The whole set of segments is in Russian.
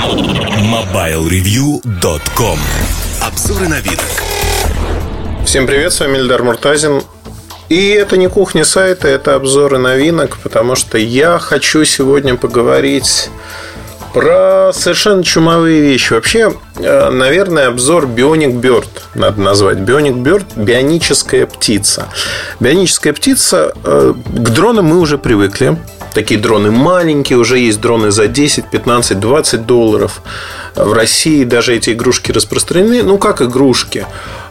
MobileReview.com Обзоры на вид. Всем привет, с вами Эльдар Муртазин. И это не кухня сайта, это обзоры новинок, потому что я хочу сегодня поговорить про совершенно чумовые вещи. Вообще, э, наверное, обзор Bionic Bird надо назвать. Bionic Bird – бионическая птица. Бионическая птица, э, к дронам мы уже привыкли. Такие дроны маленькие, уже есть дроны за 10, 15, 20 долларов. В России даже эти игрушки распространены. Ну, как игрушки?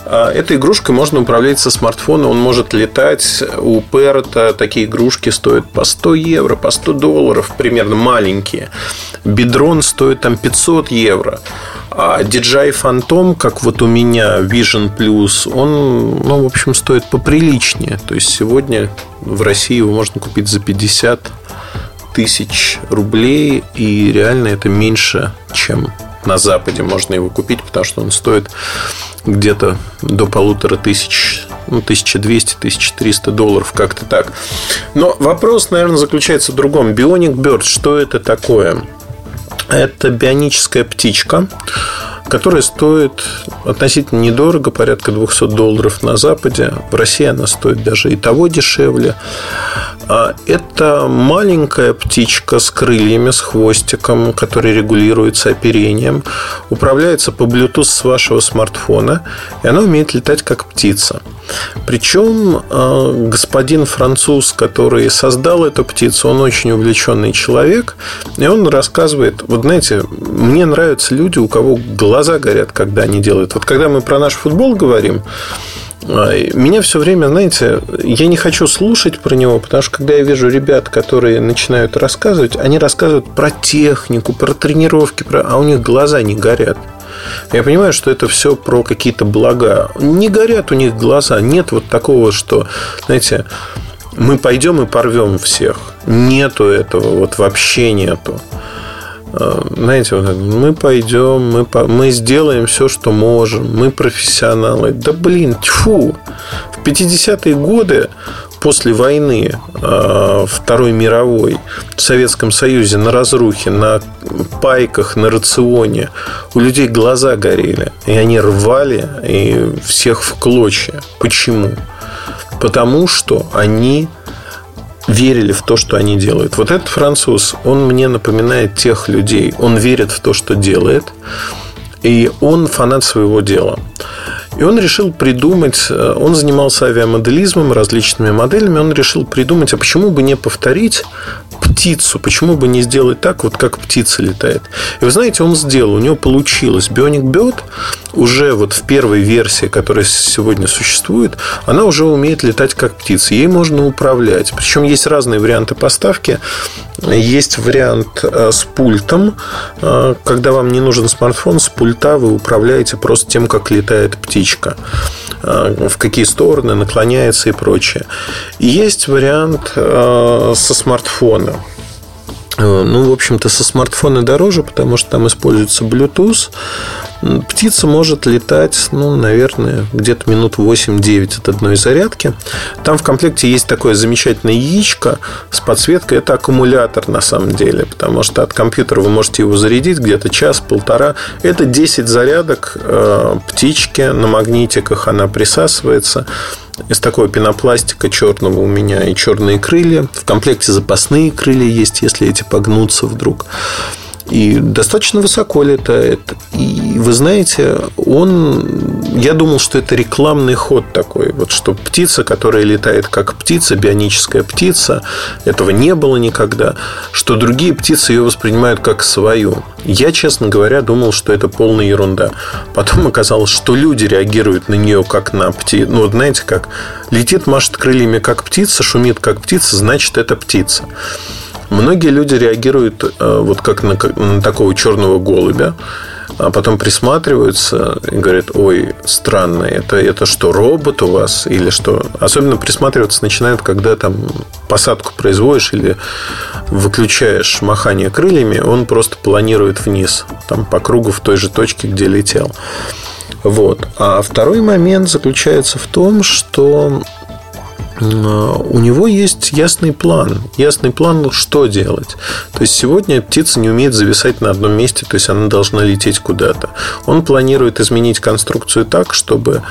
А, этой игрушкой можно управлять со смартфона, он может летать. У Перта такие игрушки стоят по 100 евро, по 100 долларов, примерно маленькие. Бидрон стоит там 500 евро. А DJI Phantom, как вот у меня Vision Plus, он, ну, в общем, стоит поприличнее. То есть сегодня в России его можно купить за 50 тысяч рублей, и реально это меньше, чем на Западе можно его купить, потому что он стоит где-то до полутора тысяч, ну, 1200-1300 долларов, как-то так. Но вопрос, наверное, заключается в другом. Bionic Bird, что это такое? Это бионическая птичка, которая стоит относительно недорого, порядка 200 долларов на Западе. В России она стоит даже и того дешевле. А это маленькая птичка с крыльями, с хвостиком, который регулируется оперением, управляется по Bluetooth с вашего смартфона, и она умеет летать как птица. Причем а, господин француз, который создал эту птицу, он очень увлеченный человек, и он рассказывает, вот знаете, мне нравятся люди, у кого глаза горят, когда они делают. Вот когда мы про наш футбол говорим, меня все время, знаете, я не хочу слушать про него, потому что когда я вижу ребят, которые начинают рассказывать, они рассказывают про технику, про тренировки, про... а у них глаза не горят. Я понимаю, что это все про какие-то блага. Не горят у них глаза. Нет вот такого, что, знаете, мы пойдем и порвем всех. Нету этого, вот вообще нету. Э, знаете, вот мы пойдем, мы, по, мы сделаем все, что можем, мы профессионалы. Да блин, тьфу! В 50-е годы после войны э, Второй мировой в Советском Союзе на разрухе, на пайках, на рационе у людей глаза горели, и они рвали и всех в клочья. Почему? Потому что они верили в то, что они делают. Вот этот француз, он мне напоминает тех людей. Он верит в то, что делает. И он фанат своего дела. И он решил придумать, э, он занимался авиамоделизмом, различными моделями, он решил придумать, а почему бы не повторить птицу, почему бы не сделать так, вот как птица летает. И вы знаете, он сделал, у него получилось. Bionic Bird уже вот в первой версии, которая сегодня существует, она уже умеет летать как птица. Ей можно управлять. Причем есть разные варианты поставки. Есть вариант э, с пультом, э, когда вам не нужен смартфон, с пульта вы управляете просто тем, как летает птичка, э, в какие стороны наклоняется и прочее. Есть вариант со смартфона. Ну, в общем-то, со смартфона дороже, потому что там используется Bluetooth. Птица может летать, ну, наверное, где-то минут 8-9 от одной зарядки. Там в комплекте есть такое замечательное яичко с подсветкой. Это аккумулятор на самом деле, потому что от компьютера вы можете его зарядить где-то час-полтора. Это 10 зарядок э, птички на магнитиках, она присасывается из такого пенопластика черного у меня и черные крылья. В комплекте запасные крылья есть, если эти погнутся вдруг. И достаточно высоко летает. И вы знаете, он... Я думал, что это рекламный ход такой. Вот что птица, которая летает как птица, бионическая птица, этого не было никогда. Что другие птицы ее воспринимают как свою. Я, честно говоря, думал, что это полная ерунда. Потом оказалось, что люди реагируют на нее как на птицу. Ну, вот знаете, как летит, машет крыльями как птица, шумит как птица, значит, это птица. Многие люди реагируют э, вот как на, на такого черного голубя, а потом присматриваются и говорят, ой, странно, это, это что, робот у вас или что? Особенно присматриваться начинают, когда там посадку производишь или выключаешь махание крыльями, он просто планирует вниз, там по кругу в той же точке, где летел. Вот. А второй момент заключается в том, что у него есть ясный план. Ясный план, что делать. То есть сегодня птица не умеет зависать на одном месте, то есть она должна лететь куда-то. Он планирует изменить конструкцию так, чтобы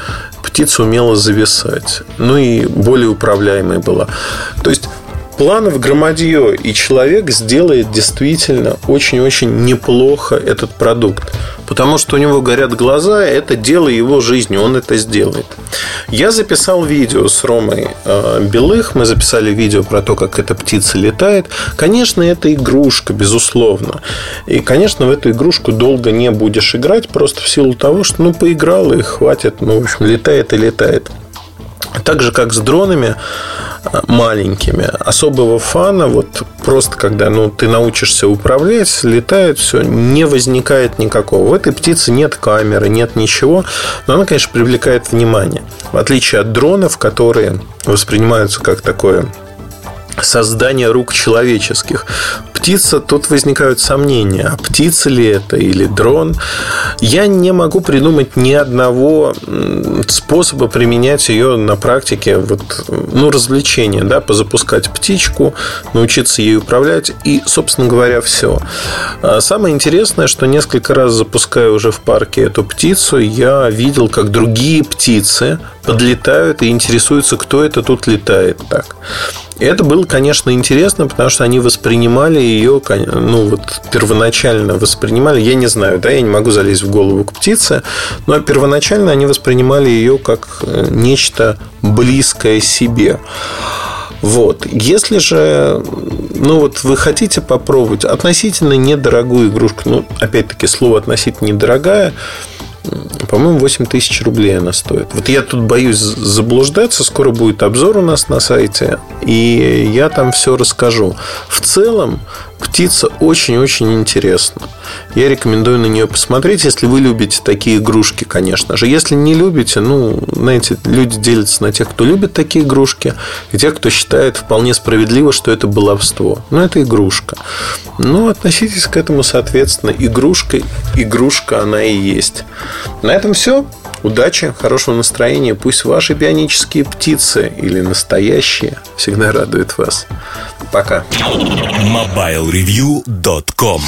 птица умела зависать. Ну и более управляемой была. То есть планов громадье, и человек сделает действительно очень-очень неплохо этот продукт. Потому что у него горят глаза, это дело его жизни, он это сделает. Я записал видео с Ромой э, Белых, мы записали видео про то, как эта птица летает. Конечно, это игрушка, безусловно. И, конечно, в эту игрушку долго не будешь играть, просто в силу того, что, ну, поиграл и хватит, ну, в общем, летает и летает. Так же, как с дронами маленькими, особого фана, вот просто когда ну, ты научишься управлять, летает все, не возникает никакого. В этой птице нет камеры, нет ничего, но она, конечно, привлекает внимание. В отличие от дронов, которые воспринимаются как такое создания рук человеческих. Птица, тут возникают сомнения, а птица ли это или дрон. Я не могу придумать ни одного способа применять ее на практике, вот, ну, развлечения, да, позапускать птичку, научиться ей управлять и, собственно говоря, все. А самое интересное, что несколько раз запуская уже в парке эту птицу, я видел, как другие птицы подлетают и интересуются, кто это тут летает так. Это было, конечно, интересно, потому что они воспринимали ее, ну вот первоначально воспринимали, я не знаю, да, я не могу залезть в голову к птице, но первоначально они воспринимали ее как э, нечто близкое себе. Вот. Если же, ну вот вы хотите попробовать относительно недорогую игрушку, ну, опять-таки, слово относительно недорогая, по-моему, 8 тысяч рублей она стоит. Вот я тут боюсь заблуждаться. Скоро будет обзор у нас на сайте. И я там все расскажу. В целом, Птица очень-очень интересна. Я рекомендую на нее посмотреть, если вы любите такие игрушки, конечно же. Если не любите, ну, знаете, люди делятся на тех, кто любит такие игрушки, и тех, кто считает вполне справедливо, что это баловство. Но это игрушка. Ну, относитесь к этому, соответственно, игрушкой. Игрушка она и есть. На этом все. Удачи, хорошего настроения. Пусть ваши бионические птицы или настоящие всегда радуют вас. Пока. MobileReview.com